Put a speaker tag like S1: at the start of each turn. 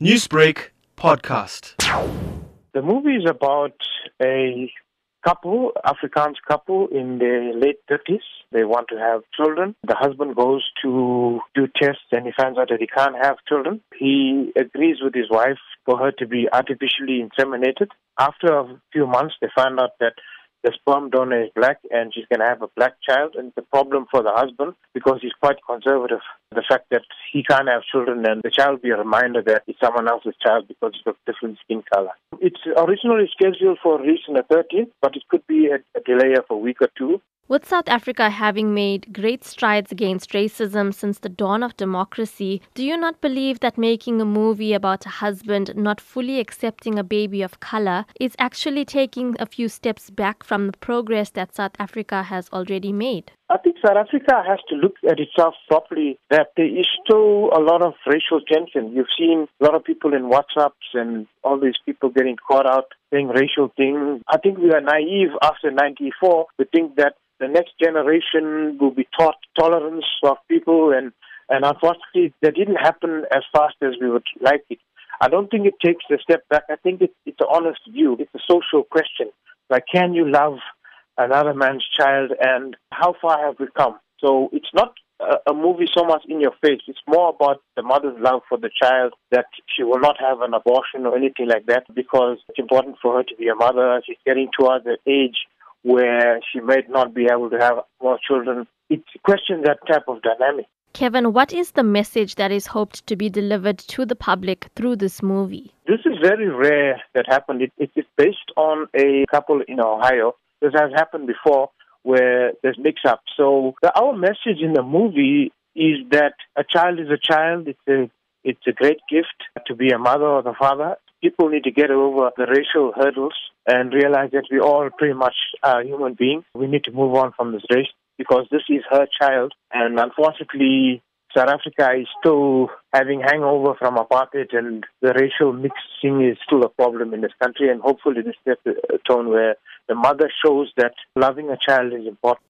S1: Newsbreak podcast.
S2: The movie is about a couple, Afrikaans couple in their late 30s. They want to have children. The husband goes to do tests and he finds out that he can't have children. He agrees with his wife for her to be artificially inseminated. After a few months, they find out that the sperm donor is black and she's going to have a black child. And the problem for the husband because he's quite conservative. The fact that he can't have children and the child be a reminder that it's someone else's child because of different skin color. It's originally scheduled for release on the 13th, but it could be a, a delay of a week or two.
S3: With South Africa having made great strides against racism since the dawn of democracy, do you not believe that making a movie about a husband not fully accepting a baby of color is actually taking a few steps back from the progress that South Africa has already made?
S2: I think South Africa has to look at itself properly that there is still a lot of racial tension. You've seen a lot of people in WhatsApps and all these people getting caught out saying racial things. I think we are naive after 94 to think that the next generation will be taught tolerance of people and and unfortunately that didn't happen as fast as we would like it. I don't think it takes a step back. I think it's, it's an honest view. It's a social question. Like, can you love another man's child and how far have we come? So it's not a, a movie so much in your face. It's more about the mother's love for the child that she will not have an abortion or anything like that because it's important for her to be a mother. She's getting towards the age where she might not be able to have more children. It questions that type of dynamic.
S3: Kevin, what is the message that is hoped to be delivered to the public through this movie?
S2: This is very rare that happened. It, it is based on a couple in Ohio. This has happened before where there's mix up. So the, our message in the movie is that a child is a child. It's a it's a great gift to be a mother or the father. People need to get over the racial hurdles and realize that we all pretty much are human beings. We need to move on from this race because this is her child. And unfortunately, South Africa is still having hangover from apartheid and the racial mixing is still a problem in this country. And hopefully this sets a tone where the mother shows that loving a child is important.